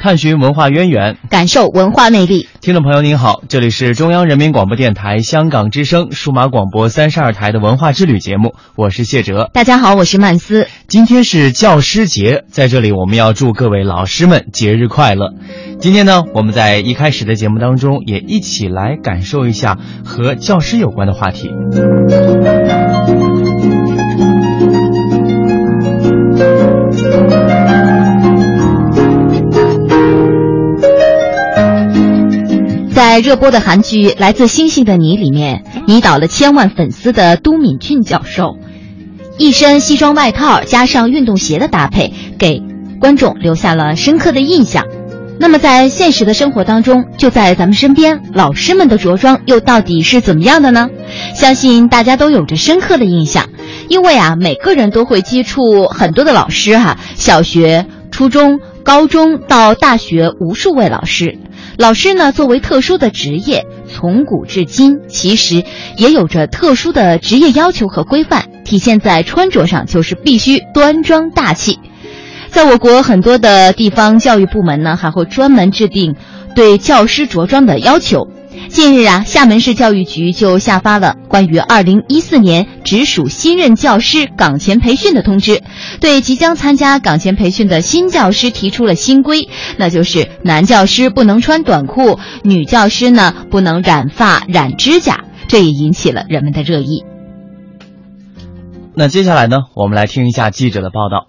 探寻文化渊源，感受文化魅力。听众朋友您好，这里是中央人民广播电台香港之声数码广播三十二台的文化之旅节目，我是谢哲。大家好，我是曼斯。今天是教师节，在这里我们要祝各位老师们节日快乐。今天呢，我们在一开始的节目当中也一起来感受一下和教师有关的话题。热播的韩剧《来自星星的你》里面，迷倒了千万粉丝的都敏俊教授，一身西装外套加上运动鞋的搭配，给观众留下了深刻的印象。那么在现实的生活当中，就在咱们身边，老师们的着装又到底是怎么样的呢？相信大家都有着深刻的印象，因为啊，每个人都会接触很多的老师哈，小学、初中、高中到大学，无数位老师。老师呢，作为特殊的职业，从古至今其实也有着特殊的职业要求和规范，体现在穿着上就是必须端庄大气。在我国很多的地方教育部门呢，还会专门制定对教师着装的要求。近日啊，厦门市教育局就下发了关于二零一四年直属新任教师岗前培训的通知，对即将参加岗前培训的新教师提出了新规，那就是男教师不能穿短裤，女教师呢不能染发染指甲，这也引起了人们的热议。那接下来呢，我们来听一下记者的报道。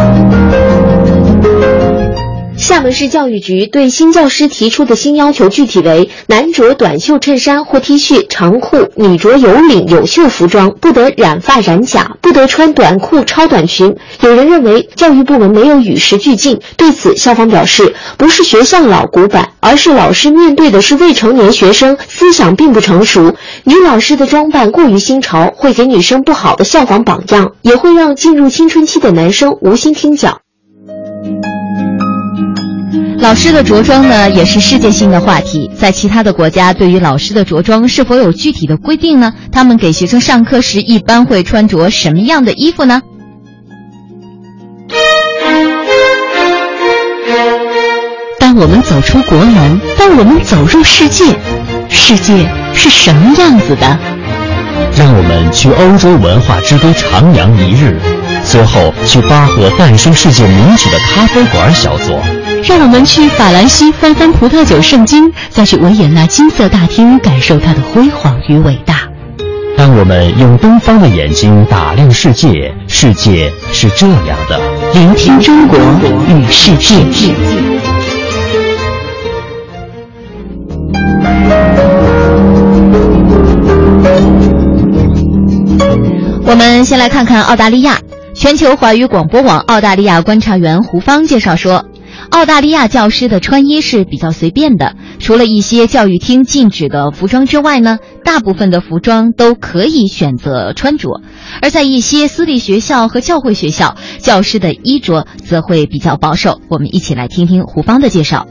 Thank you. 厦门市教育局对新教师提出的新要求具体为：男着短袖衬衫或 T 恤、长裤；女着有领有袖服装，不得染发染甲，不得穿短裤、超短裙。有人认为教育部门没有与时俱进，对此校方表示，不是学校老古板，而是老师面对的是未成年学生，思想并不成熟。女老师的装扮过于新潮，会给女生不好的效仿榜样，也会让进入青春期的男生无心听讲。老师的着装呢，也是世界性的话题。在其他的国家，对于老师的着装是否有具体的规定呢？他们给学生上课时一般会穿着什么样的衣服呢？当我们走出国门，当我们走入世界，世界是什么样子的？让我们去欧洲文化之都徜徉一日，随后去巴赫诞生世界名曲的咖啡馆小坐。让我们去法兰西翻翻葡萄酒圣经，再去维也纳金色大厅感受它的辉煌与伟大。当我们用东方的眼睛打量世界，世界是这样的。聆听中国与世界。我们先来看看澳大利亚，全球华语广播网澳大利亚观察员胡芳介绍说。澳大利亚教师的穿衣是比较随便的，除了一些教育厅禁止的服装之外呢，大部分的服装都可以选择穿着。而在一些私立学校和教会学校，教师的衣着则会比较保守。我们一起来听听胡芳的介绍。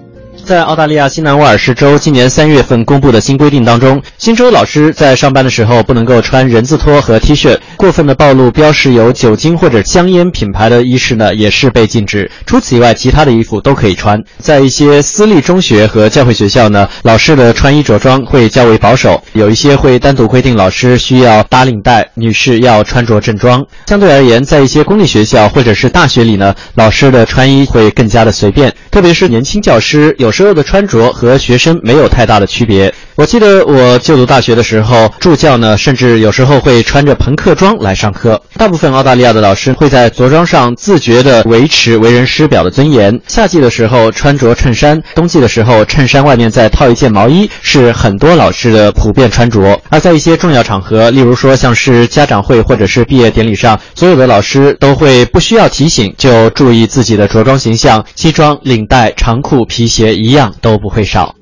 在澳大利亚西南威尔士州今年三月份公布的新规定当中，新州老师在上班的时候不能够穿人字拖和 T 恤，过分的暴露标识有酒精或者香烟品牌的衣饰呢，也是被禁止。除此以外，其他的衣服都可以穿。在一些私立中学和教会学校呢，老师的穿衣着装会较为保守，有一些会单独规定老师需要打领带，女士要穿着正装。相对而言，在一些公立学校或者是大学里呢，老师的穿衣会更加的随便，特别是年轻教师，有时候的穿着和学生没有太大的区别。我记得我就读大学的时候，助教呢，甚至有时候会穿着朋克装来上课。大部分澳大利亚的老师会在着装上自觉地维持为人师表的尊严。夏季的时候穿着衬衫，冬季的时候衬衫外面再套一件毛衣，是很多老师的普遍穿着。而在一些重要场合，例如说像是家长会或者是毕业典礼上，所有的老师都会不需要提醒就注意自己的着装形象，西装、领领带、长裤、皮鞋一样都不会少。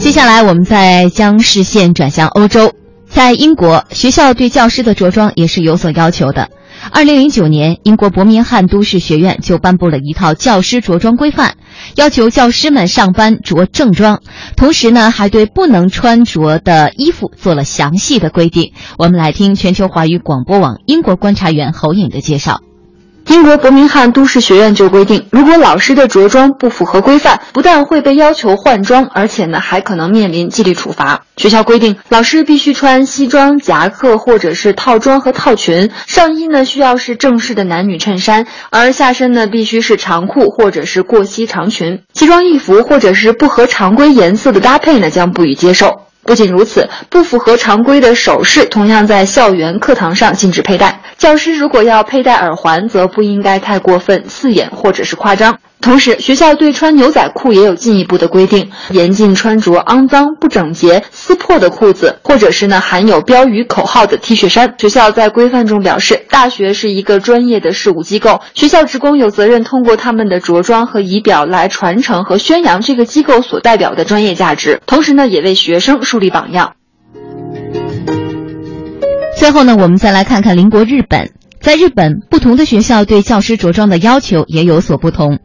接下来，我们再将视线转向欧洲。在英国，学校对教师的着装也是有所要求的。二零零九年，英国伯明翰都市学院就颁布了一套教师着装规范，要求教师们上班着正装。同时呢，还对不能穿着的衣服做了详细的规定。我们来听全球华语广播网英国观察员侯颖的介绍。英国伯明翰都市学院就规定，如果老师的着装不符合规范，不但会被要求换装，而且呢还可能面临纪律处罚。学校规定，老师必须穿西装、夹克或者是套装和套裙，上衣呢需要是正式的男女衬衫，而下身呢必须是长裤或者是过膝长裙。西装异服或者是不合常规颜色的搭配呢将不予接受。不仅如此，不符合常规的首饰同样在校园课堂上禁止佩戴。教师如果要佩戴耳环，则不应该太过分刺眼或者是夸张。同时，学校对穿牛仔裤也有进一步的规定，严禁穿着肮脏、不整洁、撕破的裤子，或者是呢含有标语口号的 T 恤衫。学校在规范中表示，大学是一个专业的事务机构，学校职工有责任通过他们的着装和仪表来传承和宣扬这个机构所代表的专业价值，同时呢也为学生树立榜样。最后呢，我们再来看看邻国日本。在日本，不同的学校对教师着装的要求也有所不同。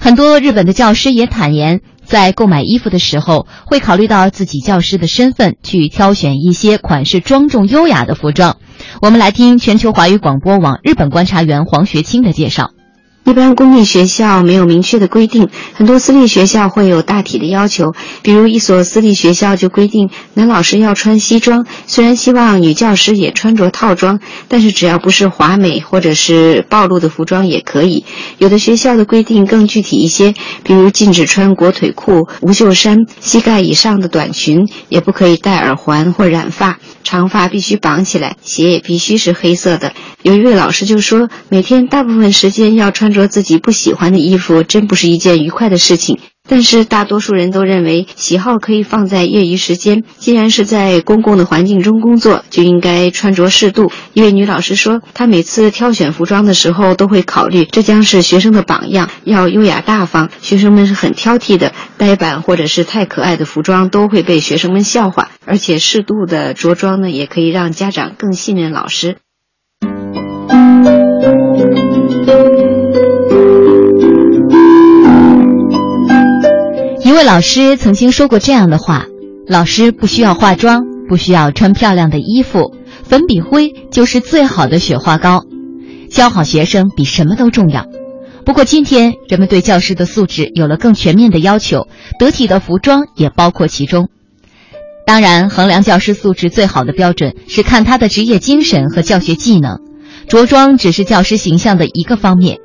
很多日本的教师也坦言，在购买衣服的时候，会考虑到自己教师的身份，去挑选一些款式庄重优雅的服装。我们来听全球华语广播网日本观察员黄学清的介绍。一般公立学校没有明确的规定，很多私立学校会有大体的要求。比如一所私立学校就规定男老师要穿西装，虽然希望女教师也穿着套装，但是只要不是华美或者是暴露的服装也可以。有的学校的规定更具体一些，比如禁止穿裹腿裤、无袖衫、膝盖以上的短裙，也不可以戴耳环或染发。长发必须绑起来，鞋也必须是黑色的。有一位老师就说，每天大部分时间要穿着自己不喜欢的衣服，真不是一件愉快的事情。但是大多数人都认为，喜好可以放在业余时间。既然是在公共的环境中工作，就应该穿着适度。一位女老师说，她每次挑选服装的时候，都会考虑这将是学生的榜样，要优雅大方。学生们是很挑剔的，呆板或者是太可爱的服装都会被学生们笑话。而且适度的着装呢，也可以让家长更信任老师。位老师曾经说过这样的话：“老师不需要化妆，不需要穿漂亮的衣服，粉笔灰就是最好的雪花膏，教好学生比什么都重要。”不过今天，人们对教师的素质有了更全面的要求，得体的服装也包括其中。当然，衡量教师素质最好的标准是看他的职业精神和教学技能，着装只是教师形象的一个方面。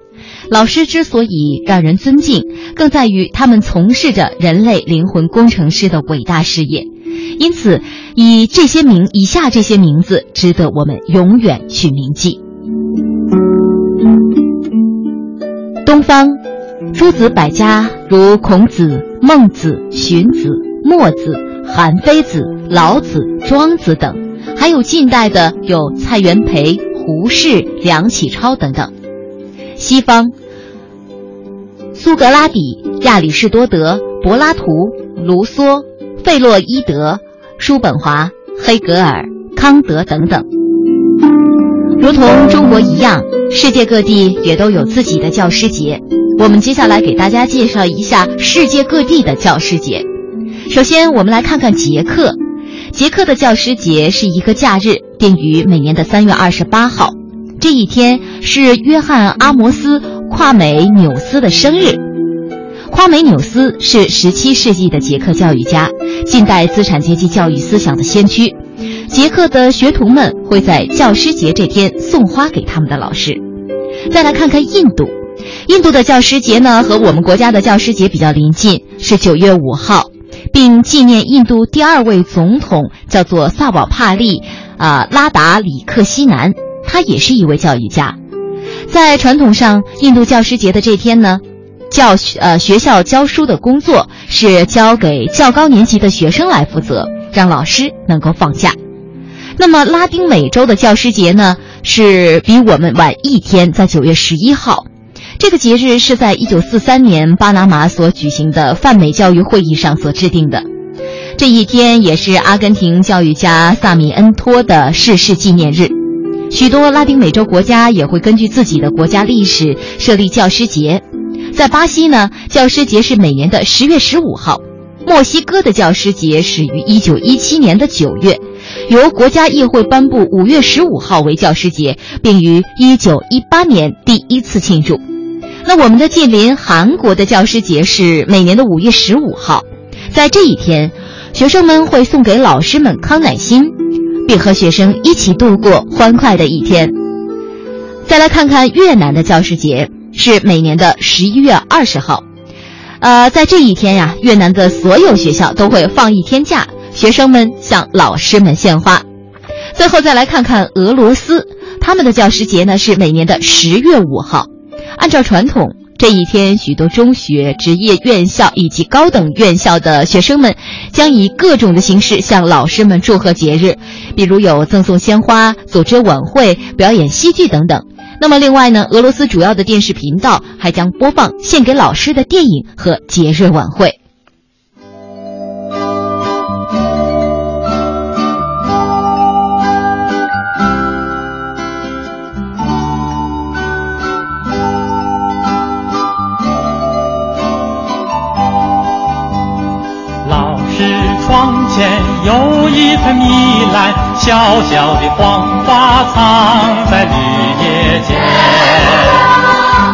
老师之所以让人尊敬，更在于他们从事着人类灵魂工程师的伟大事业。因此，以这些名以下这些名字值得我们永远去铭记。东方，诸子百家如孔子、孟子、荀子、墨子、韩非子、老子、庄子等，还有近代的有蔡元培、胡适、梁启超等等。西方，苏格拉底、亚里士多德、柏拉图、卢梭、费洛伊德、叔本华、黑格尔、康德等等。如同中国一样，世界各地也都有自己的教师节。我们接下来给大家介绍一下世界各地的教师节。首先，我们来看看捷克。捷克的教师节是一个假日。定于每年的三月二十八号。这一天是约翰·阿摩斯·夸美纽斯的生日。夸美纽斯是十七世纪的捷克教育家，近代资产阶级教育思想的先驱。捷克的学童们会在教师节这天送花给他们的老师。再来看看印度，印度的教师节呢和我们国家的教师节比较临近，是九月五号，并纪念印度第二位总统叫做萨瓦帕利，啊拉达里克西南，他也是一位教育家。在传统上，印度教师节的这天呢，教学呃学校教书的工作是交给较高年级的学生来负责，让老师能够放假。那么拉丁美洲的教师节呢，是比我们晚一天，在九月十一号。这个节日是在一九四三年巴拿马所举行的泛美教育会议上所制定的。这一天也是阿根廷教育家萨米恩托的逝世纪念日。许多拉丁美洲国家也会根据自己的国家历史设立教师节。在巴西呢，教师节是每年的十月十五号；墨西哥的教师节始于一九一七年的九月。由国家议会颁布五月十五号为教师节，并于一九一八年第一次庆祝。那我们的近邻韩国的教师节是每年的五月十五号，在这一天，学生们会送给老师们康乃馨，并和学生一起度过欢快的一天。再来看看越南的教师节是每年的十一月二十号，呃，在这一天呀，越南的所有学校都会放一天假。学生们向老师们献花。最后再来看看俄罗斯，他们的教师节呢是每年的十月五号。按照传统，这一天许多中学、职业院校以及高等院校的学生们将以各种的形式向老师们祝贺节日，比如有赠送鲜花、组织晚会、表演戏剧等等。那么另外呢，俄罗斯主要的电视频道还将播放献给老师的电影和节日晚会。窗前有一盆米兰，小小的黄花藏在绿叶间。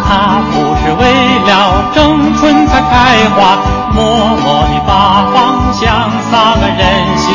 它不是为了争春才开花，默默地把芳香洒满人心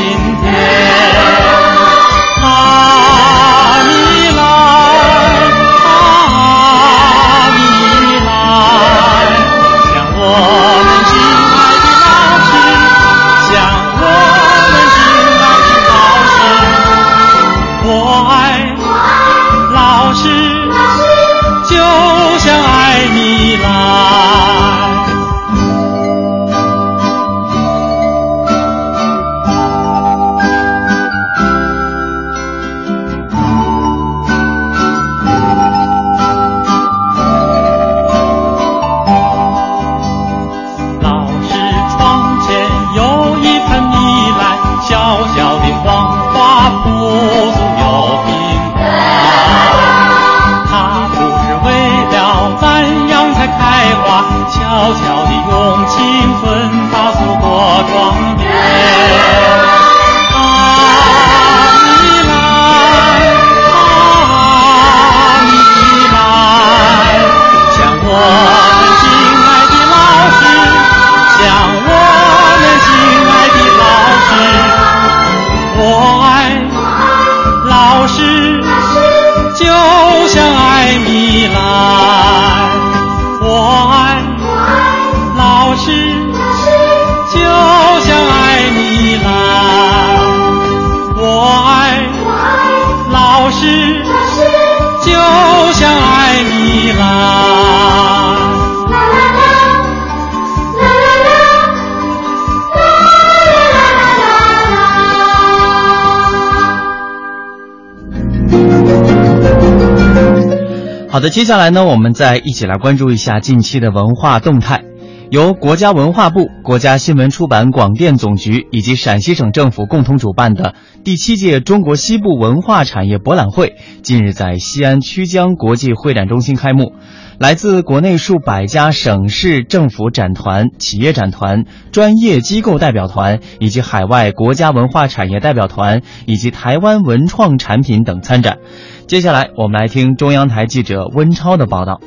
好的，接下来呢，我们再一起来关注一下近期的文化动态。由国家文化部、国家新闻出版广电总局以及陕西省政府共同主办的第七届中国西部文化产业博览会，近日在西安曲江国际会展中心开幕。来自国内数百家省市政府展团、企业展团、专业机构代表团，以及海外国家文化产业代表团以及台湾文创产品等参展。接下来，我们来听中央台记者温超的报道。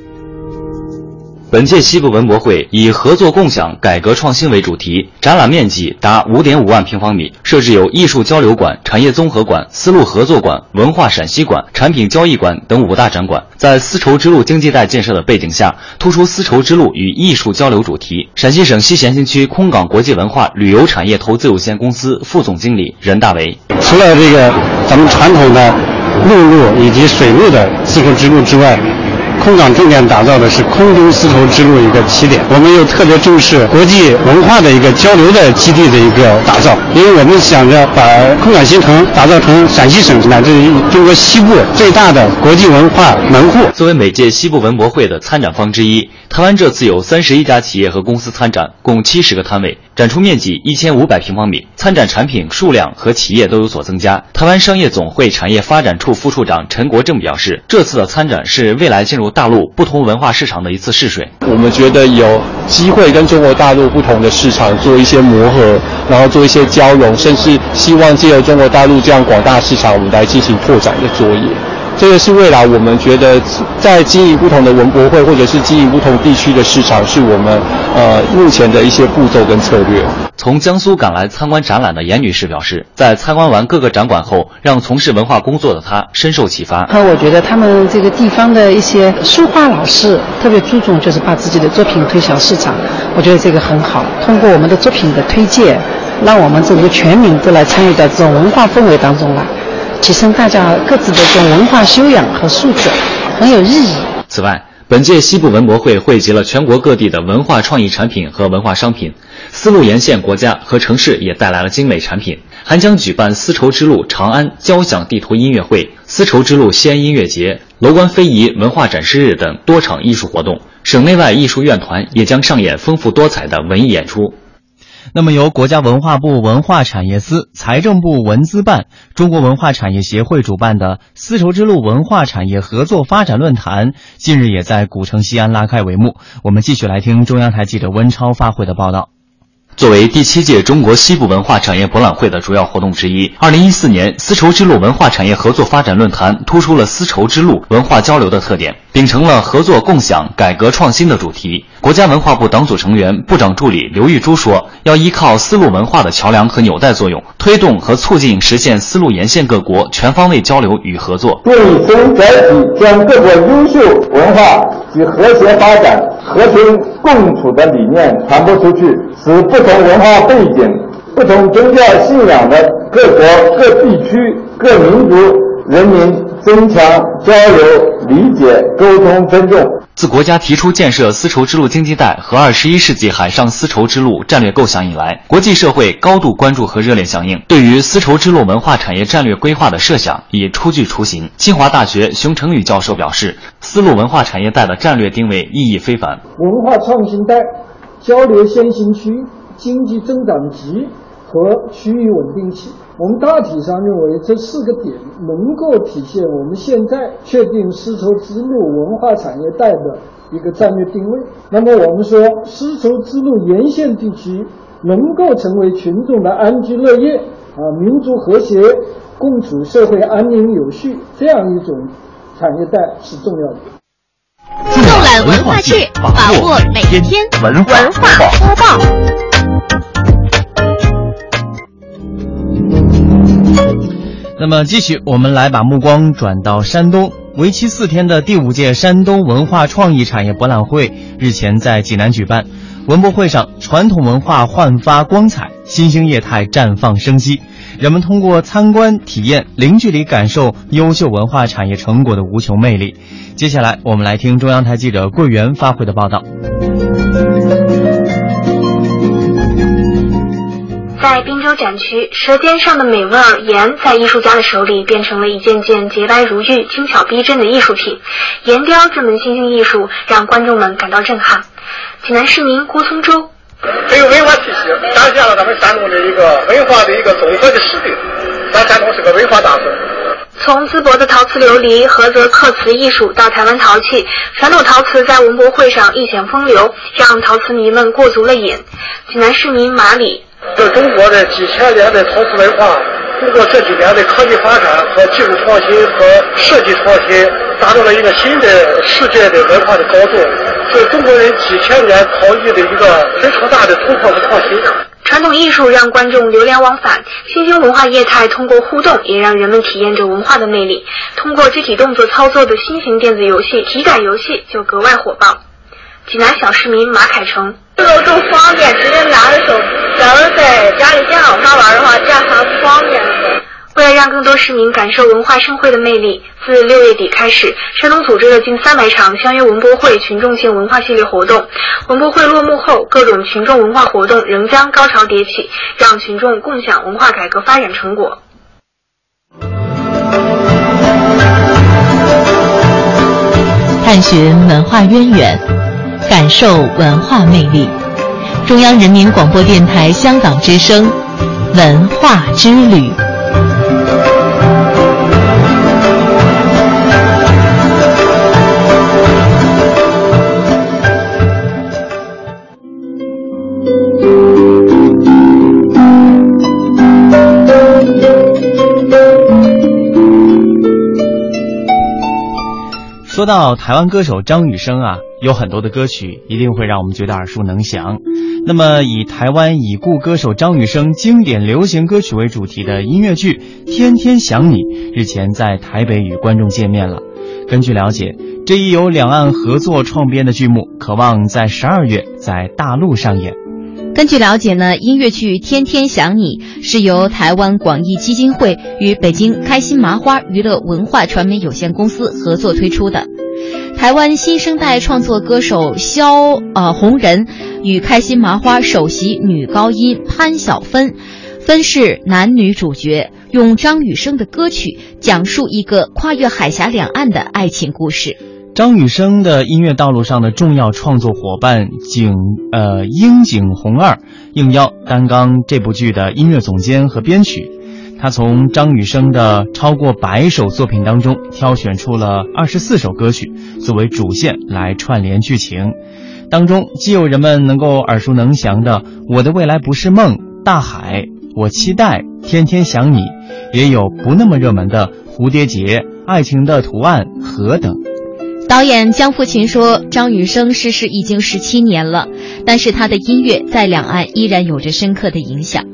本届西部文博会以合作共享、改革创新为主题，展览面积达五点五万平方米，设置有艺术交流馆、产业综合馆、丝路合作馆、文化陕西馆、产品交易馆等五大展馆。在丝绸之路经济带建设的背景下，突出丝绸之路与艺术交流主题。陕西省西咸新区空港国际文化旅游产业投资有限公司副总经理任大为：除了这个咱们传统的陆路以及水路的丝绸之路之外，空港重点打造的是空中丝绸之路一个起点，我们又特别重视国际文化的一个交流的基地的一个打造，因为我们想着把空港新城打造成陕西省乃至于中国西部最大的国际文化门户。作为每届西部文博会的参展方之一，台湾这次有三十一家企业和公司参展，共七十个摊位，展出面积一千五百平方米，参展产品数量和企业都有所增加。台湾商业总会产业发展处副处长陈国正表示，这次的参展是未来进入大陆不同文化市场的一次试水。我们觉得有机会跟中国大陆不同的市场做一些磨合，然后做一些交融，甚至希望借由中国大陆这样广大市场，我们来进行拓展的作业。这个是未来我们觉得在经营不同的文博会，或者是经营不同地区的市场，是我们呃目前的一些步骤跟策略。从江苏赶来参观展览的严女士表示，在参观完各个展馆后，让从事文化工作的她深受启发。那我觉得他们这个地方的一些书画老师特别注重，就是把自己的作品推向市场。我觉得这个很好。通过我们的作品的推荐，让我们整个全民都来参与到这种文化氛围当中来。提升大家各自的这种文化修养和素质，很有意义。此外，本届西部文博会汇集了全国各地的文化创意产品和文化商品，丝路沿线国家和城市也带来了精美产品，还将举办丝绸之路长安交响地图音乐会、丝绸之路西安音乐节、楼观非遗文化展示日等多场艺术活动。省内外艺术院团也将上演丰富多彩的文艺演出。那么，由国家文化部文化产业司、财政部文资办、中国文化产业协会主办的丝绸之路文化产业合作发展论坛，近日也在古城西安拉开帷幕。我们继续来听中央台记者温超发回的报道。作为第七届中国西部文化产业博览会的主要活动之一，二零一四年丝绸之路文化产业合作发展论坛突出了丝绸之路文化交流的特点，秉承了合作共享、改革创新的主题。国家文化部党组成员、部长助理刘玉珠说：“要依靠丝路文化的桥梁和纽带作用，推动和促进实现丝路沿线各国全方位交流与合作，对身载体，将各国优秀文化及和谐发展、和平共处的理念传播出去，使不同文化背景、不同宗教信仰的各国、各地区、各民族人民增强交流、理解、沟通、尊重。”自国家提出建设丝绸之路经济带和二十一世纪海上丝绸之路战略构想以来，国际社会高度关注和热烈响应，对于丝绸之路文化产业战略规划的设想已初具雏形。清华大学熊成宇教授表示，丝路文化产业带的战略定位意义非凡。文化创新带、交流先行区、经济增长极和区域稳定期。我们大体上认为这四个点能够体现我们现在确定丝绸之路文化产业带的一个战略定位。那么我们说，丝绸之路沿线地区能够成为群众的安居乐业啊、民族和谐共处、社会安宁有序这样一种产业带是重要的。纵览文化志，把握每天文化播报。那么，继续，我们来把目光转到山东。为期四天的第五届山东文化创意产业博览会日前在济南举办。文博会上，传统文化焕发光彩，新兴业态绽放生机。人们通过参观、体验，零距离感受优秀文化产业成果的无穷魅力。接下来，我们来听中央台记者桂圆发回的报道。在滨州展区，《舌尖上的美味儿》盐在艺术家的手里变成了一件件洁白如玉、精巧逼真的艺术品。盐雕这门新兴艺术让观众们感到震撼。济南市民郭松洲，这个文化气息展现了咱们山东的一个文化的一个综合的实力。咱山东是个文化大省。从淄博的陶瓷琉璃、菏泽刻瓷艺术到台湾陶器，传统陶瓷在文博会上一显风流，让陶瓷迷们过足了瘾。济南市民马里，中国的几千年的陶瓷文化，通过这几年的科技发展和技术创新和设计创新，达到了一个新的世界的文化的高度，是中国人几千年陶艺的一个非常大的突破和创新。传统艺术让观众流连忘返，新兴文化业态通过互动，也让人们体验着文化的魅力。通过肢体动作操作的新型电子游戏体感游戏就格外火爆。济南小市民马凯成，这个更方便，直接拿着手。假如在家里电脑上玩的话，这样还不方便。为了让更多市民感受文化盛会的魅力，自六月底开始，山东组织了近三百场相约文博会群众性文化系列活动。文博会落幕后，各种群众文化活动仍将高潮迭起，让群众共享文化改革发展成果。探寻文化渊源，感受文化魅力。中央人民广播电台香港之声，文化之旅。说到台湾歌手张雨生啊，有很多的歌曲一定会让我们觉得耳熟能详。那么，以台湾已故歌手张雨生经典流行歌曲为主题的音乐剧《天天想你》日前在台北与观众见面了。根据了解，这一由两岸合作创编的剧目，渴望在十二月在大陆上演。根据了解呢，音乐剧《天天想你》是由台湾广义基金会与北京开心麻花娱乐文化传媒有限公司合作推出的。台湾新生代创作歌手萧呃红人与开心麻花首席女高音潘晓芬分饰男女主角，用张雨生的歌曲讲述一个跨越海峡两岸的爱情故事。张雨生的音乐道路上的重要创作伙伴景呃樱井红二应邀担纲这部剧的音乐总监和编曲。他从张雨生的超过百首作品当中挑选出了二十四首歌曲作为主线来串联剧情，当中既有人们能够耳熟能详的《我的未来不是梦》《大海》《我期待》《天天想你》，也有不那么热门的《蝴蝶结》《爱情的图案》和等。导演江富琴说：“张雨生逝世已经十七年了，但是他的音乐在两岸依然有着深刻的影响。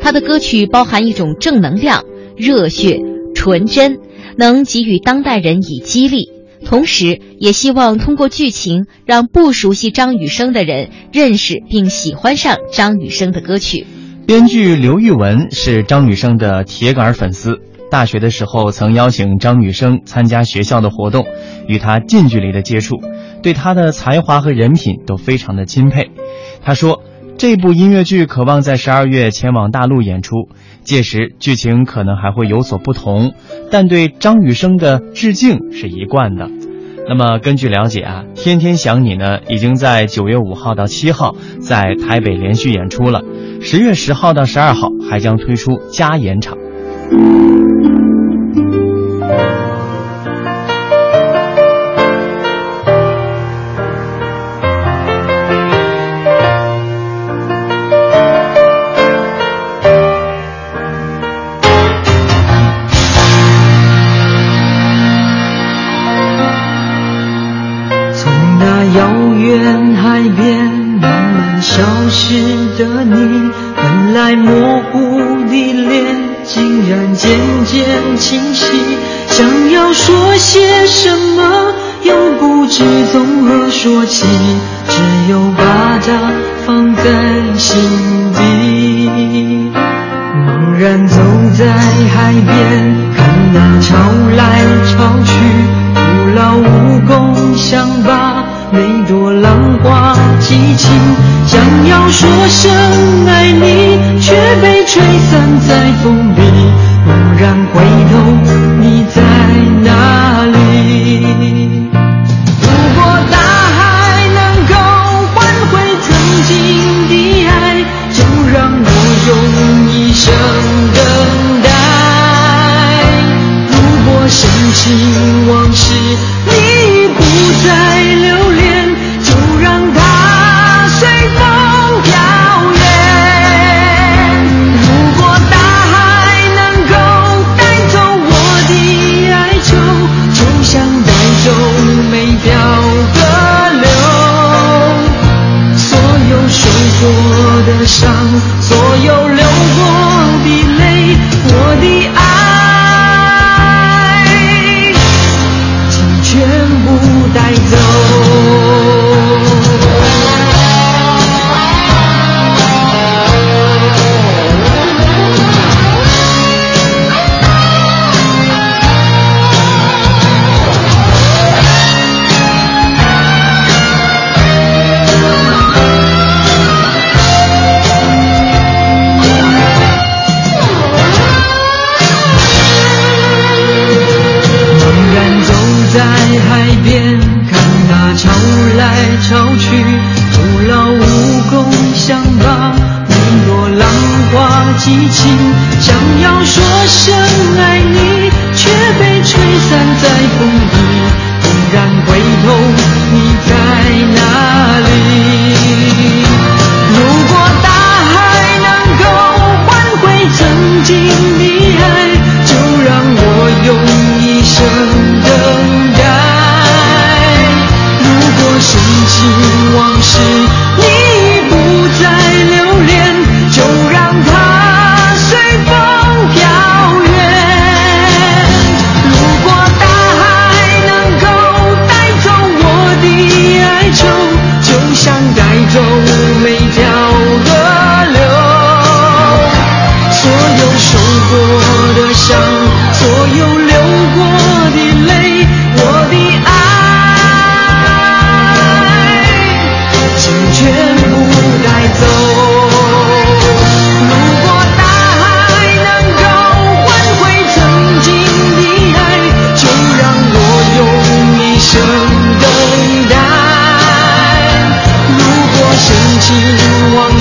他的歌曲包含一种正能量、热血、纯真，能给予当代人以激励。同时，也希望通过剧情让不熟悉张雨生的人认识并喜欢上张雨生的歌曲。”编剧刘玉文是张雨生的铁杆粉丝。大学的时候，曾邀请张雨生参加学校的活动，与他近距离的接触，对他的才华和人品都非常的钦佩。他说，这部音乐剧渴望在十二月前往大陆演出，届时剧情可能还会有所不同，但对张雨生的致敬是一贯的。那么根据了解啊，《天天想你》呢，已经在九月五号到七号在台北连续演出了，十月十号到十二号还将推出加演场。带走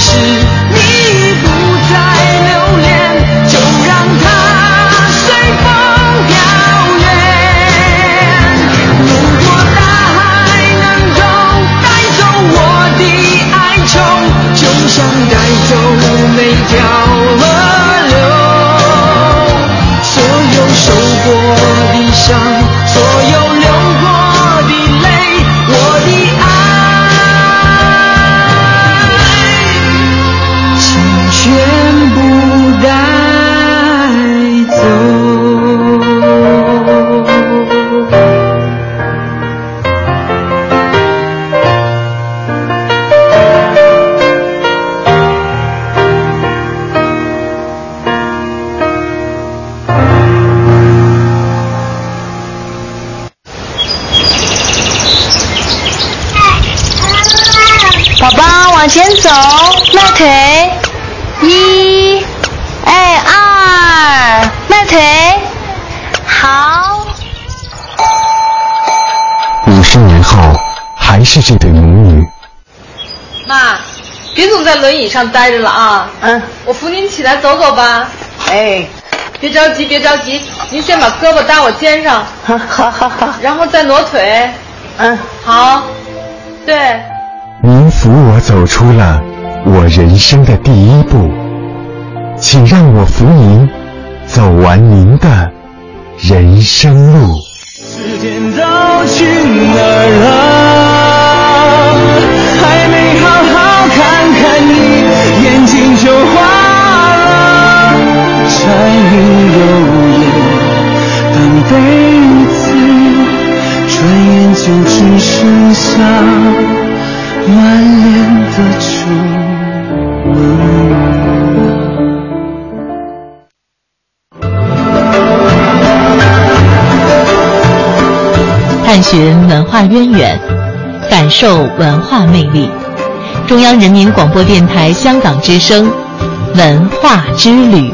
是上待着了啊嗯我扶您起来走走吧哎别着急别着急您先把胳膊搭我肩上好好好然后再挪腿嗯好对您扶我走出了我人生的第一步请让我扶您走完您的人生路时间都去哪儿了渊源感受文化魅力。中央人民广播电台香港之声文化之旅。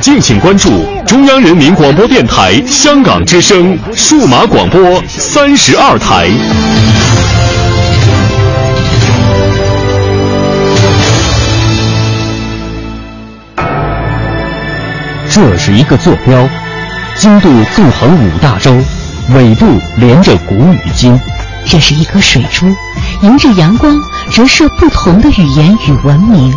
敬请关注中央人民广播电台香港之声数码广播三十二台。这是一个坐标，经度纵横五大洲，纬度连着古与今。这是一颗水珠，迎着阳光折射不同的语言与文明。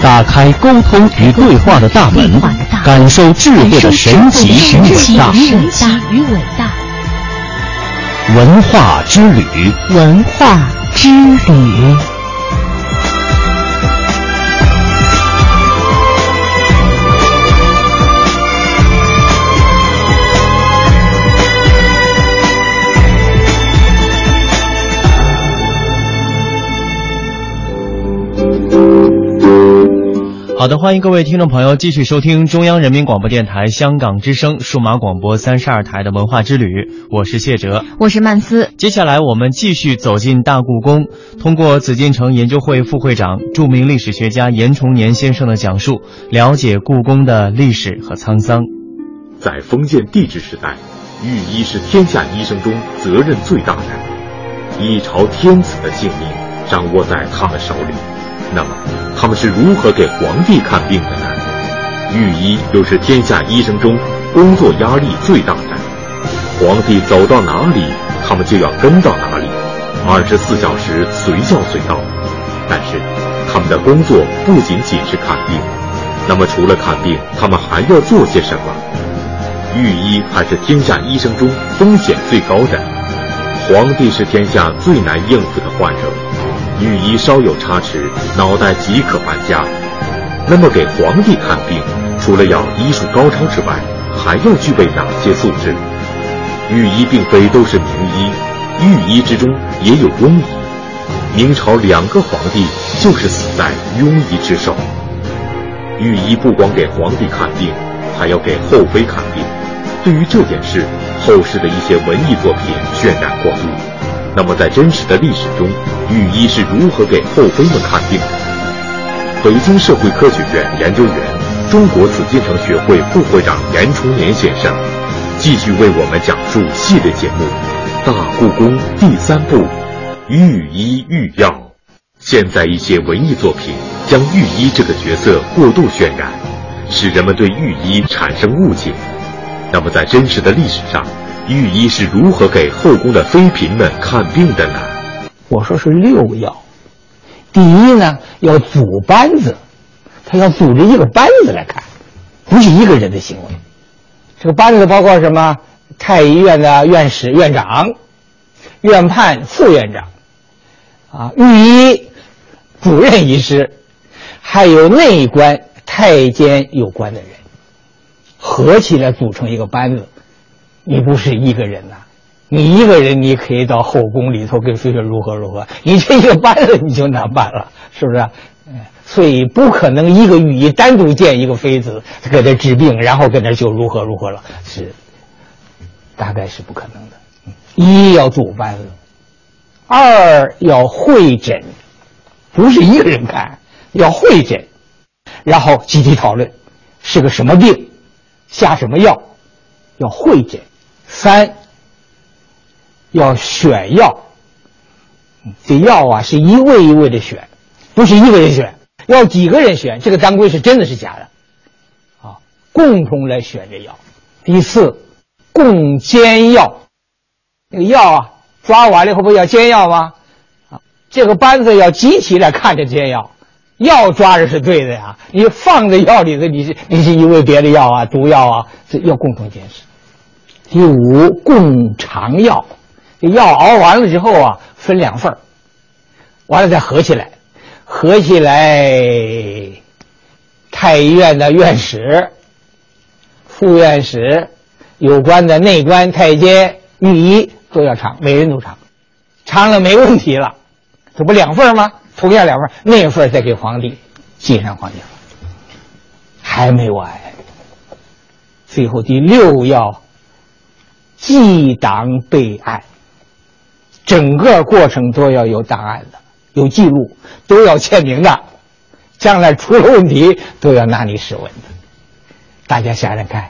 打开沟通与对话的大门，感受智慧的神奇与伟大。与伟大。文化之旅，文化之旅。好的，欢迎各位听众朋友继续收听中央人民广播电台香港之声数码广播三十二台的文化之旅，我是谢哲，我是曼斯。接下来我们继续走进大故宫，通过紫禁城研究会副会长、著名历史学家严崇年先生的讲述，了解故宫的历史和沧桑。在封建帝制时代，御医是天下医生中责任最大的，一朝天子的性命掌握在他们手里。那么，他们是如何给皇帝看病的呢？御医又是天下医生中工作压力最大的，皇帝走到哪里，他们就要跟到哪里，二十四小时随叫随到。但是，他们的工作不仅仅是看病，那么除了看病，他们还要做些什么？御医还是天下医生中风险最高的，皇帝是天下最难应付的患者。御医稍有差池，脑袋即可搬家。那么给皇帝看病，除了要医术高超之外，还要具备哪些素质？御医并非都是名医，御医之中也有庸医。明朝两个皇帝就是死在庸医之手。御医不光给皇帝看病，还要给后妃看病。对于这件事，后世的一些文艺作品渲染过度。那么在真实的历史中，御医是如何给后妃们看病的？北京社会科学院研究员、中国紫禁城学会副会长严崇年先生，继续为我们讲述系列节目《大故宫》第三部《御医御药》。现在一些文艺作品将御医这个角色过度渲染，使人们对御医产生误解。那么在真实的历史上，御医是如何给后宫的妃嫔们看病的呢？我说是六个要，第一呢要组班子，他要组织一个班子来看，不是一个人的行为。这个班子包括什么？太医院的院士、院长、院判、副院长，啊，御医主任医师，还有内官、太监有关的人，合起来组成一个班子，你不是一个人呐、你一个人你可以到后宫里头跟飞雪如何如何，你这一个班子你就难办了，是不是？哎所以不可能一个御医单独见一个妃子给他治病，然后跟他就如何如何了，是大概是不可能的。一要组班子，二要会诊，不是一个人看，要会诊，然后集体讨论是个什么病，下什么药，要会诊。三要选药，这药啊是一味一味的选，不是一个人选，要几个人选，这个当归是真的是假的，啊，共同来选这药。第四，共煎药，那个药啊抓完了以后不要煎药吗？啊，这个班子要集体来看着煎药，药抓着是对的呀，你放在药里头，你是你是因为别的药啊毒药啊，这要共同监视。第五，共尝药，这药熬完了之后啊，分两份儿完了再合起来，合起来，太医院的院使、副院使、有关的内官、太监、御医都要尝，每人都尝，尝了没问题了，这不两份吗？同样两份，那份再给皇帝寄上皇帝，还没完。最后第六要记档备案，整个过程都要有档案的，有记录，都要签名的，将来出了问题都要拿你试问的。大家想想看，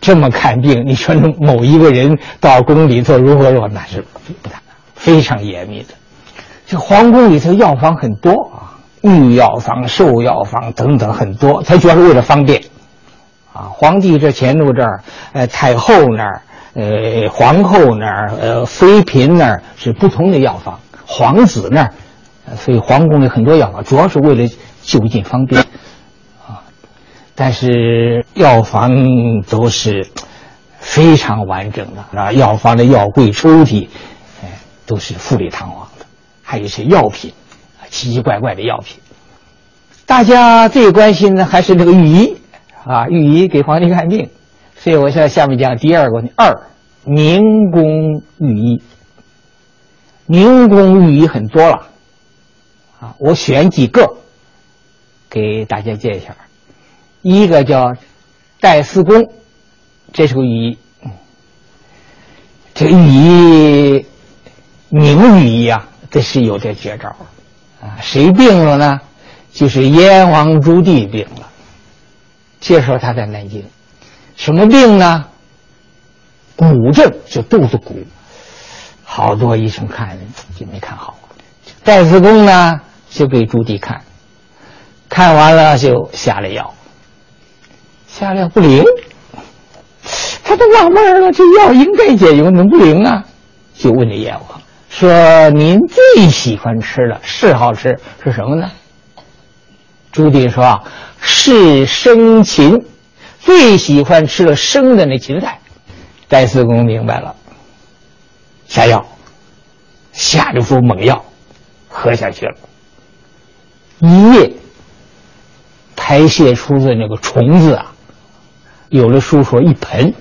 这么看病，你说某一个人到宫里头如何如何，那是不大非常严密的。这皇宫里头药房很多啊，御药房、寿药房等等很多，它主要是为了方便。啊，皇帝这前头这儿，呃，太后那儿，呃，皇后那儿，呃，妃嫔那儿是不同的药房，皇子那儿，所以皇宫里很多药房，主要是为了就近方便。啊，但是药房都是非常完整的，啊，药房的药柜抽屉，哎，都是富丽堂皇的，还有一些药品，奇奇怪怪的药品。大家最关心的还是那个御医。啊，御医给皇帝看病，所以我现在下面讲第二个问题：二，明宫御医。明宫御医很多了，啊，我选几个给大家介绍。一下。一个叫戴思公，这是个御医。这个御医，名御医啊，这是有这绝招啊。谁病了呢？就是燕王朱棣病了。这时候他在南京，什么病呢？骨症，就肚子鼓，好多医生看就没看好。戴思公呢，就给朱棣看，看完了就下了药，下了药不灵，他都纳闷了，这药应该解用，怎么不灵啊？就问这阎王说：“您最喜欢吃的是好吃是什么呢？”朱棣说：“。”是生芹，最喜欢吃了生的那芹菜。戴思公明白了，下药，下了副猛药，喝下去了。一夜排泄出的那个虫子啊，有的书说一盆。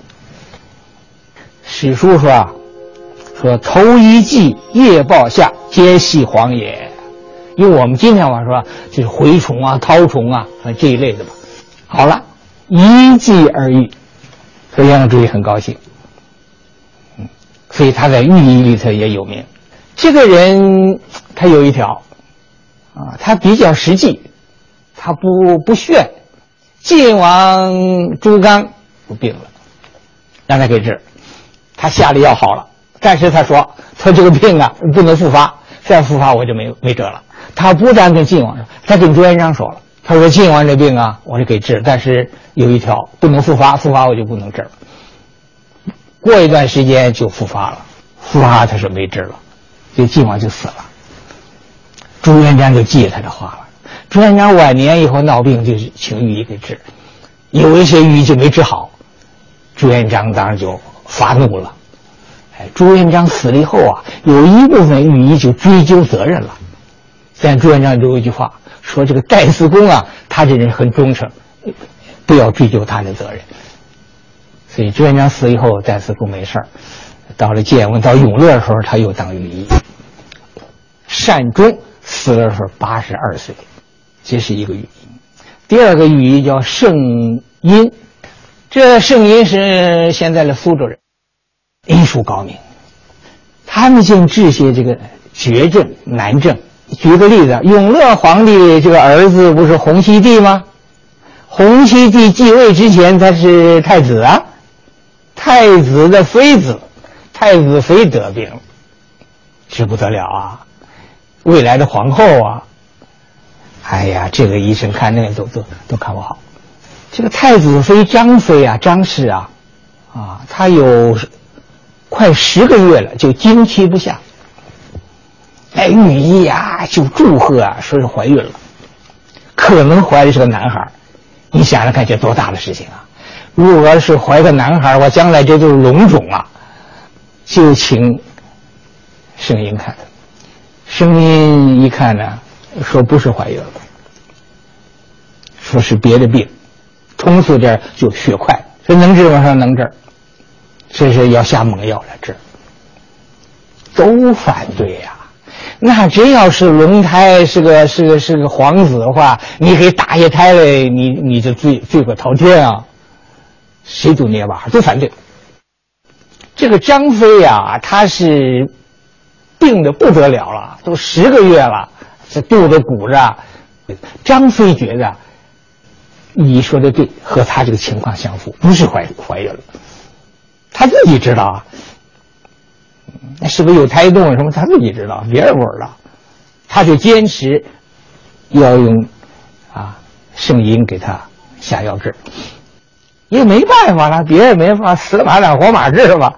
史书说啊，说头一季，夜报下，皆系黄也。因为我们今天话说，就是蛔虫啊、绦虫啊，这一类的吧。好了，一剂而愈，所以杨朱棣很高兴。嗯，所以他在御医里头也有名。这个人他有一条啊，他比较实际，他不不炫。晋王朱刚有病了，让他给治，他下了药好了，但是他说他这个病啊不能复发，再复发我就没没辙了。他不但跟晋王说，他跟朱元璋说了。他说：“晋王这病啊，我就给治，但是有一条不能复发，复发我就不能治了。过一段时间就复发了，复发他是没治了，这晋王就死了。朱元璋就记他的话了。朱元璋晚年以后闹病，就是请御医给治，有一些御医就没治好，朱元璋当然就发怒了。哎，朱元璋死了以后啊，有一部分御医就追究责任了。”但朱元璋留一句话，说这个戴思公啊，他这人很忠诚，不要追究他的责任。所以朱元璋死以后，在此不没事儿。到了建文，到永乐的时候，他又当御医。善终死的时候八十二岁，这是一个御医。第二个御医叫圣殷，这圣殷是现在的苏州人，医术高明。他们竟治些这个绝症难症。举个例子，永乐皇帝这个儿子不是洪熙帝吗？洪熙帝继位之前，他是太子啊，太子的妃子，太子妃得病，这不得了啊！未来的皇后啊，哎呀，这个医生看那个都都都看不好。这个太子妃张妃啊，张氏啊，啊，她有快十个月了，就经期不下。哎，御医呀就祝贺啊，说是怀孕了，可能怀的是个男孩你想想看，这多大的事情啊！如果要是怀个男孩我将来这就是龙种啊！就请声音看，声音一看呢，说不是怀孕了，说是别的病，通俗点就血块，说能治吗？说能治，这是要下猛药来治，都反对呀。那真要是龙胎是个是个是个皇子的话，你给打下胎来，你你就罪罪过滔天啊！谁都捏把，都反对。这个张飞呀，他是病的不得了了，都十个月了，这肚子鼓着。张飞觉得你说的对，和他这个情况相符，不是怀怀孕了。他自己知道啊。那是不是有胎动什么？他自己知道，别人不知道。他就坚持要用啊圣婴给他下药治，也没办法了，别人没法，死马当活马治吧。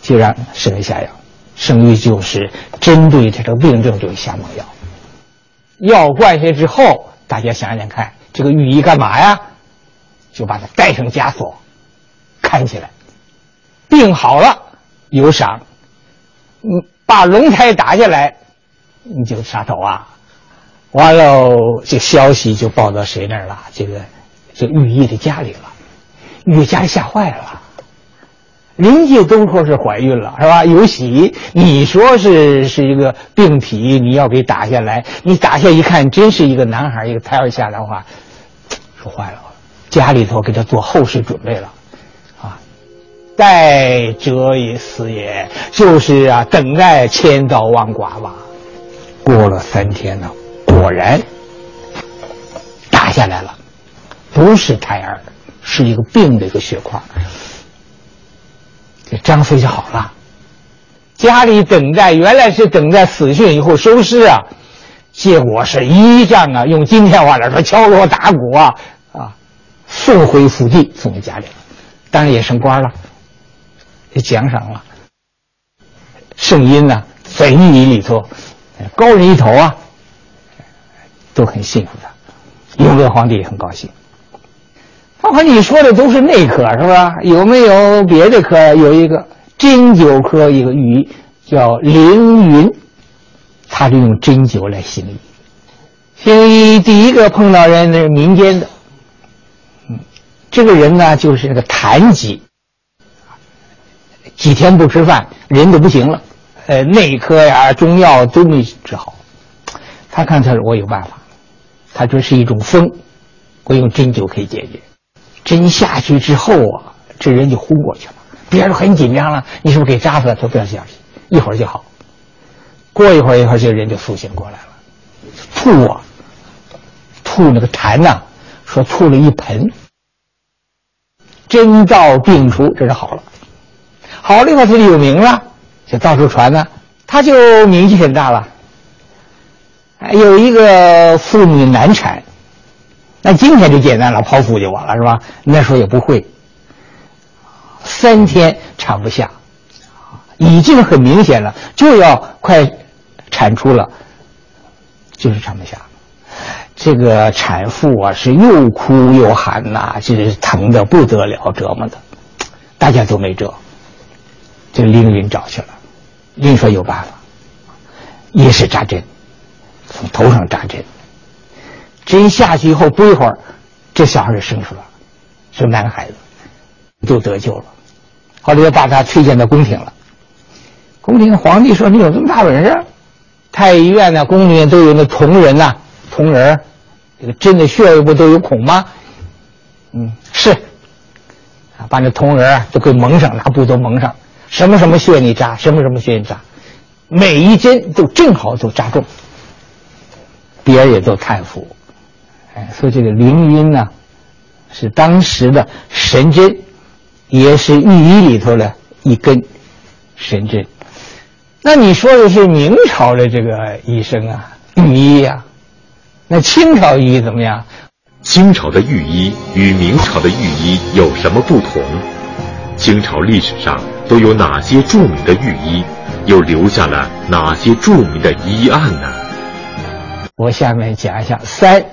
就让圣医下药，圣医就是针对这个病症就下猛药。药灌下之后，大家想想看，这个御医干嘛呀？就把他戴上枷锁，看起来，病好了。有赏，你把龙胎打下来，你就杀头啊！完了，这消息就报到谁那儿了？这个，这御医的家里了，御医家里吓坏了，邻居都说是怀孕了，是吧？有喜，你说是是一个病体，你要给打下来，你打下一看，真是一个男孩，一个胎儿下来的话，说坏了，家里头给他做后事准备了。待者也死也，就是啊，等待千刀万剐吧。过了三天呢，果然打下来了，不是胎儿，是一个病的一个血块。这张飞就好了，家里等待原来是等待死讯以后收尸啊，结果是一仗啊，用今天话来说，敲锣打鼓啊啊，送回府地，送回家里，当然也升官了。给奖赏了，圣音呢，在御医里头，高人一头啊，都很信服他。永乐皇帝也很高兴。他说：“你说的都是内科是吧？有没有别的科？有一个针灸科，一个御医叫凌云，他就用针灸来行医。行医第一个碰到人是民间的，嗯，这个人呢就是那个谭吉。”几天不吃饭，人都不行了，呃，内科呀、中药都没治好。他看他说我有办法，他说是一种风，我用针灸可以解决。针下去之后啊，这人就昏过去了。别人很紧张了，你是不是给扎死了？他不要下去，一会儿就好。过一会儿，一会儿这人就苏醒过来了。吐啊，吐那个痰呐，说吐了一盆，针到病除，这是好了。好了以后他就有名了，就到处传呢，他就名气很大了。有一个妇女难产，那今天就简单了，剖腹就完了，是吧？那时候也不会，三天产不下，已经很明显了，就要快产出了，就是产不下。这个产妇啊是又哭又喊呐，就是疼的不得了，折磨的，大家都没辙。这凌云找去了，凌说有办法，也是扎针，从头上扎针，针下去以后不一会儿，这小孩就生出来了，是男孩子。就得救了。后来又把他推荐到宫廷了。宫廷皇帝说：“你有这么大本事？”太医院呢，宫里面都有那铜人呐，铜人，这个针的穴位不都有孔吗？嗯，是。啊，把那铜人啊都给蒙上，拿布都蒙上，什么什么穴你扎，什么什么穴你扎，每一针都正好都扎中。别人也都叹服，哎，说这个凌云呢，是当时的神针，也是御医里头的一根神针。那你说的是明朝的这个医生啊，御医呀？那清朝御医怎么样？清朝的御医与明朝的御医有什么不同？清朝历史上都有哪些著名的御医？又留下了哪些著名的医案呢？我下面讲一下三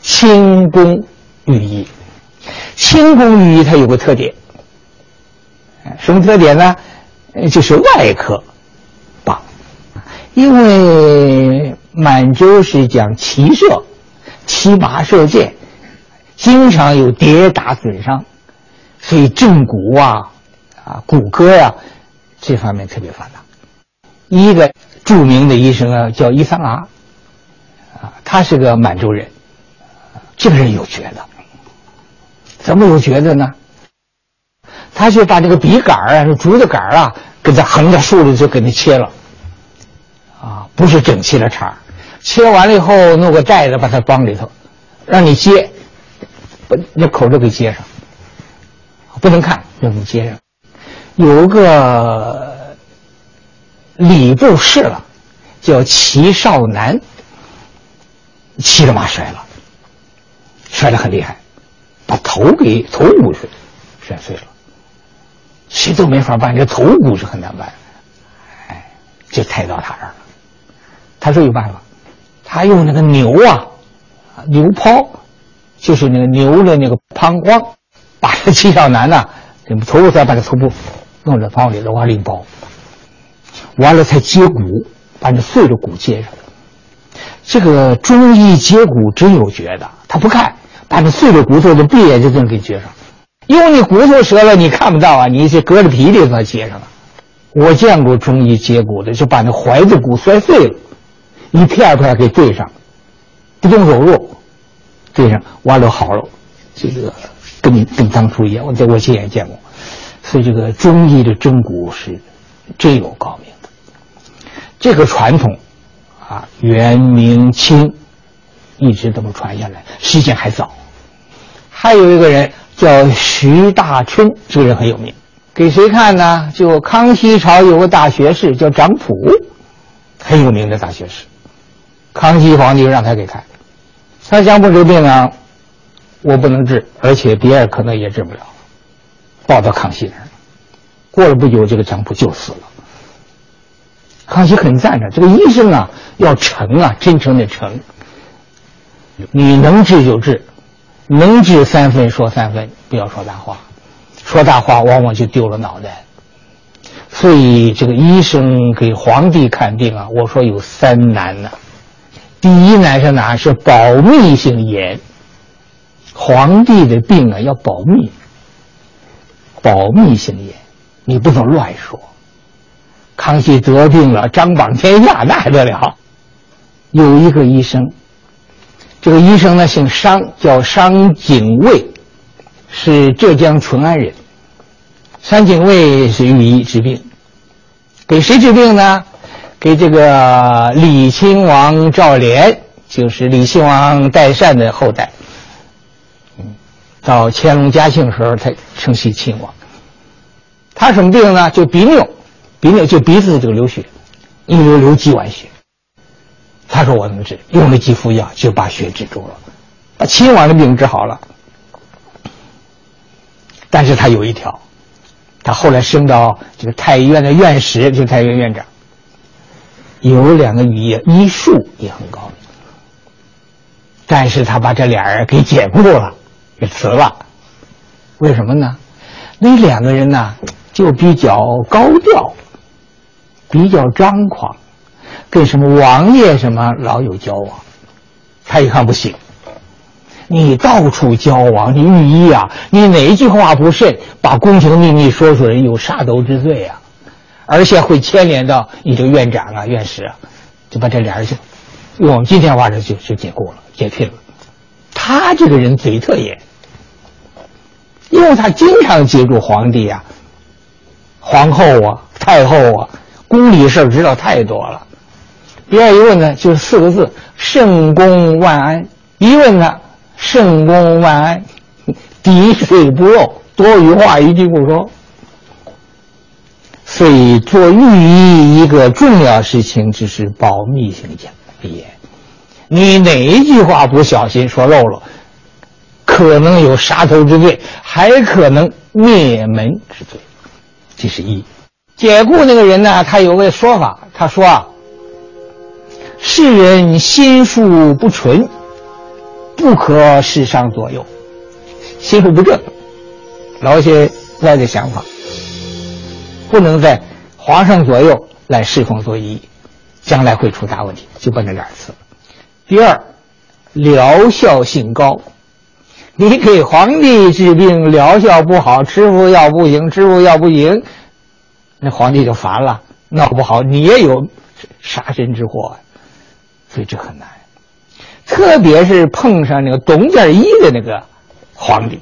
清宫御医。清宫御医它有个特点，什么特点呢？就是外科棒，因为满洲是讲骑射、骑马射箭，经常有跌打损伤，所以正骨啊、啊谷歌呀这方面特别发达。一个著名的医生啊，叫伊桑拉。他是个满洲人，这个人有觉的，怎么有觉的呢？他就把这个笔杆啊，竹子杆啊，给他横着竖着就给他切了，啊，不是整齐的茬切完了以后弄个袋子把它装里头，让你接，把那口子给接上，不能看，让你接上。有个礼部侍郎叫齐少南。骑着马摔了，摔得很厉害，把头给头骨摔摔碎了，谁都没法办，这头骨是很难办，哎，就抬到他这儿了。他说有办法，他用那个牛啊，牛泡，就是那个牛的那个膀胱，把这齐少南呐，这头部再把这头部弄在膀里头往里包，完了才接骨，把你碎的骨接上。这个中医接骨真有绝的，他不看，把那碎的骨头的闭眼就这么给接上，因为你骨头折了你看不到啊，你是隔着皮里头接上了。我见过中医接骨的，就把那怀子骨摔碎了，一片片给对上，不动手术，对上完了好了，这个跟跟当初一样，我在我亲眼见过，所以这个中医的针骨是真有高明的，这个传统。啊，元明清一直这么传下来，时间还早。还有一个人叫徐大春，这个人很有名，给谁看呢？就康熙朝有个大学士叫张溥，很有名的大学士。康熙皇帝让他给看，他讲不治病啊，我不能治，而且别人可能也治不了，报到康熙那儿。过了不久，这个张普就死了。康熙很赞成这个医生啊，要诚啊，真诚的诚。你能治就治，能治三分说三分，不要说大话，说大话往往就丢了脑袋。所以这个医生给皇帝看病啊，我说有三难呢。第一难是哪？是保密性严。皇帝的病啊要保密，保密性也，你不能乱说。康熙得病了，张榜天下，那还得了？有一个医生，这个医生呢姓商，叫商景卫，是浙江淳安人。商景卫是御医治病，给谁治病呢？给这个李亲王赵濂，就是李亲王代善的后代。到乾隆嘉庆时候才承袭亲王。他什么病呢？就鼻衄。鼻衄就鼻子这个流血，一流流几碗血。他说我能治，用了几副药就把血止住了，把亲王的病治好了。但是他有一条，他后来升到这个太医院的院士，就太医院院长。有两个御医，医术也很高，但是他把这俩人给解雇了，给辞了。为什么呢？那两个人呢，就比较高调。比较张狂，跟什么王爷什么老有交往，他一看不行，你到处交往，你御医啊，你哪一句话不慎，把宫廷秘密说出来，有杀头之罪啊，而且会牵连到你这个院长啊、院士啊，就把这俩人就用我们今天话说就就解雇了、解聘了。他这个人嘴特严，因为他经常接触皇帝啊、皇后啊、太后啊，宫里事儿知道太多了。别人一问呢，就是四个字：圣公万安。一问呢，圣公万安，滴水不漏，多余话一句不说。所以做御医一个重要事情就是保密性讲严。你哪一句话不小心说漏了，可能有杀头之罪，还可能灭门之罪。这是一。解雇那个人呢，他有个说法，他说啊。世人心术不纯，不可世上左右。心术不正，老些歪的想法，不能在皇上左右来侍奉做医，将来会出大问题，就把那两次。第二，疗效性高，你给皇帝治病疗效不好，吃服药不行，吃服药不行，那皇帝就烦了，闹不好你也有杀身之祸。所以这很难，特别是碰上那个董建一的那个皇帝，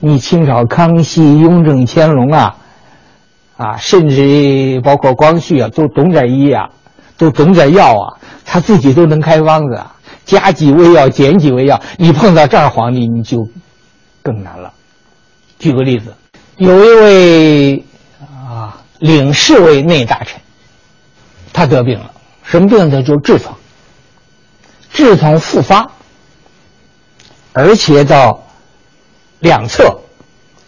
你清朝康熙、雍正、乾隆啊，啊，甚至包括光绪啊，都董建一啊，都董建药啊，他自己都能开方子啊，加几味药，减几味药。你碰到这样皇帝，你就更难了。举个例子，有一位啊领侍卫内大臣，他得病了，什么病呢？就痔疮。痔疮复发，而且到两侧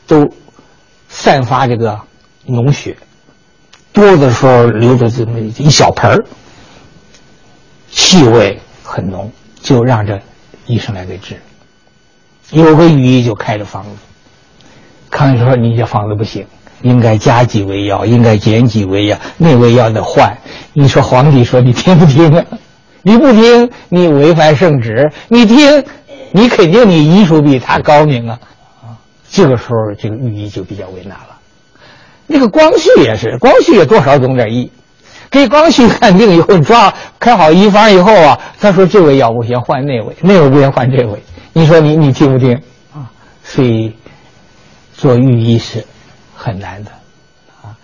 都散发这个脓血，多的时候流着这么一小盆儿，气味很浓，就让这医生来给治。有个御医就开了方子，康熙说：“你这方子不行，应该加几味药，应该减几味药，那味药得换。”你说皇帝说你听不听啊？你不听，你违反圣旨；你听，你肯定你医术比他高明！啊，这个时候这个御医就比较为难了。那个光绪也是，光绪也多少懂点医，给光绪看病以后抓开好医方以后啊，他说这位药不行，换那位，那位不行换这位。你说你你听不听啊？所以做御医是很难的啊，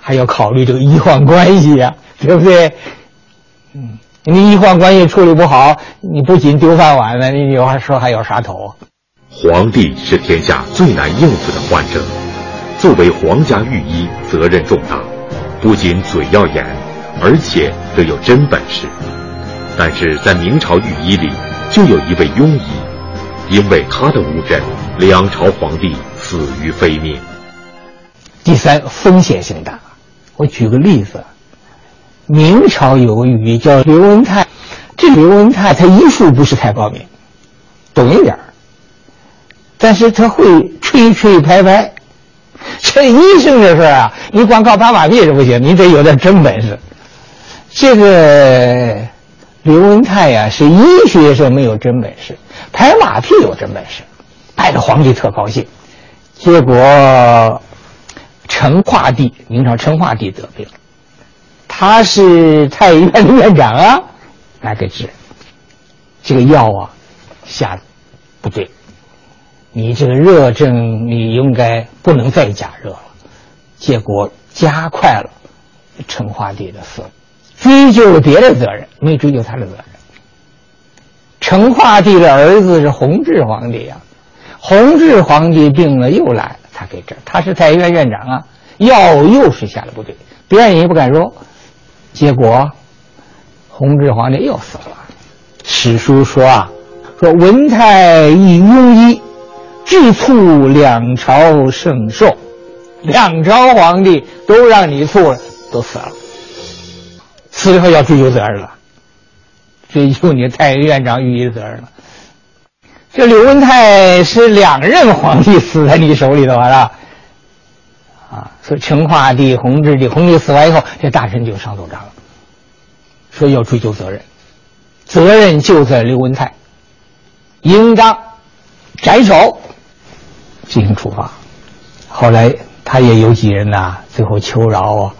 还要考虑这个医患关系呀，对不对？嗯。你医患关系处理不好，你不仅丢饭碗了，你有话说还有杀头。皇帝是天下最难应付的患者，作为皇家御医，责任重大，不仅嘴要严，而且得有真本事。但是在明朝御医里，就有一位庸医，因为他的误诊，两朝皇帝死于非命。第三，风险性大。我举个例子。明朝有个御医叫刘文泰，这刘文泰他医术不是太高明，懂一点但是他会吹吹拍拍。这医生这事儿啊，你光靠拍马屁是不行，你得有点真本事。这个刘文泰呀，是医学上没有真本事，拍马屁有真本事，拍的皇帝特高兴。结果成化帝，明朝成化帝得病。他是太医院的院长啊，来给治。这个药啊，下的不对。你这个热症，你应该不能再加热了。结果加快了成化帝的死，追究别的责任，没追究他的责任。成化帝的儿子是弘治皇帝呀，弘治皇帝病了又来，他给治。他是太医院院长啊，药又是下的不对，别人也不敢说。结果，弘治皇帝又死了。史书说啊，说文泰以庸医，治促两朝圣寿，两朝皇帝都让你促了，都死了。死了后要追究责任了，追究你太医院长御医责任了。这刘文泰是两任皇帝死在你手里头了。啊，说成化帝、弘治帝，弘治死完以后，这大臣就上奏章了，说要追究责任，责任就在刘文泰。应当斩首进行处罚。后来他也有几人呐，最后求饶啊，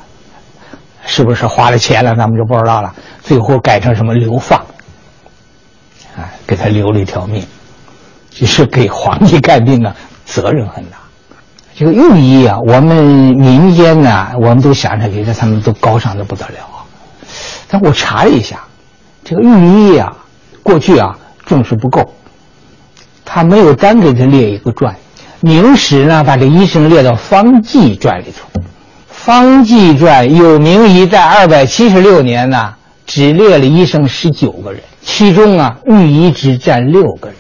是不是花了钱了，咱们就不知道了。最后改成什么流放，啊，给他留了一条命，就是给皇帝看病啊，责任很大。这个御医啊，我们民间呢，我们都想着觉得他们都高尚的不得了啊。但我查了一下，这个御医啊，过去啊重视不够，他没有单给他列一个传。明史呢，把这医生列到《方剂传》里头，《方剂传》有名医在二百七十六年呢，只列了医生十九个人，其中啊，御医只占六个人。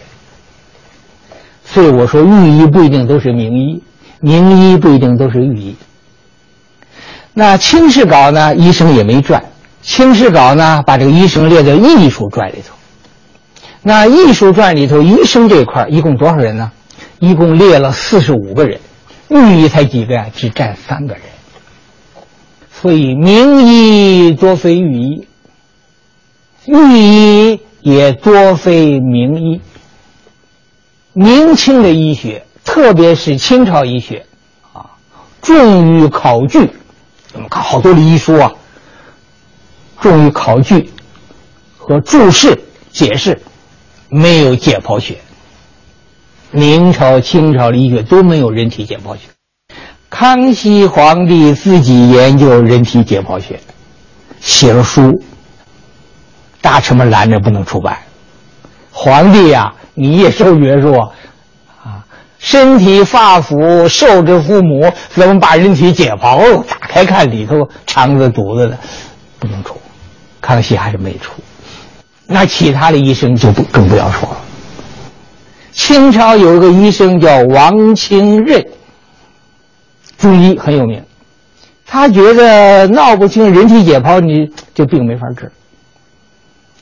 所以我说，御医不一定都是名医，名医不一定都是御医。那《清世稿》呢，医生也没传，《清世稿》呢，把这个医生列在艺术传里头。那艺术传里头，医生这块一共多少人呢？一共列了四十五个人，御医才几个呀？只占三个人。所以名医多非御医，御医也多非名医。明清的医学，特别是清朝医学，啊，重于考据。我们看好多的医书啊，重于考据和注释解释，没有解剖学。明朝、清朝的医学都没有人体解剖学。康熙皇帝自己研究人体解剖学，写了书，大臣们拦着不能出版。皇帝呀，你也受约束啊！身体发肤受之父母，怎么把人体解剖？打开看里头肠子、肚子的，不能出。康熙还是没出。那其他的医生就不更不要说了。清朝有一个医生叫王清任，中医很有名。他觉得闹不清人体解剖，你这病没法治。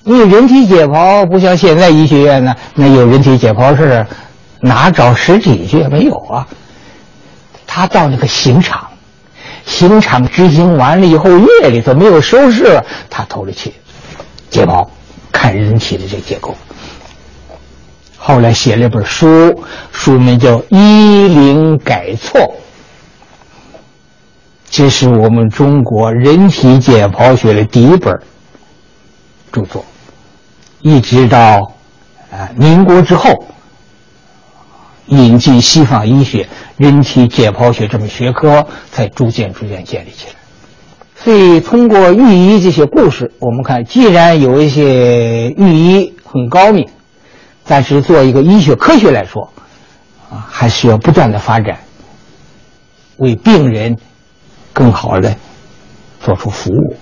因为人体解剖不像现在医学院呢，那有人体解剖室，哪找实体去？没有啊。他到那个刑场，刑场执行完了以后，夜里头没有收拾，他偷着去解剖，看人体的这结构。后来写了一本书，书名叫《医灵改错》，这是我们中国人体解剖学的第一本著作。一直到啊民国之后，引进西方医学，人体解剖学这门学科才逐渐逐渐建立起来。所以，通过御医这些故事，我们看，既然有一些御医很高明。但是，做一个医学科学来说，啊，还需要不断的发展，为病人更好的做出服务。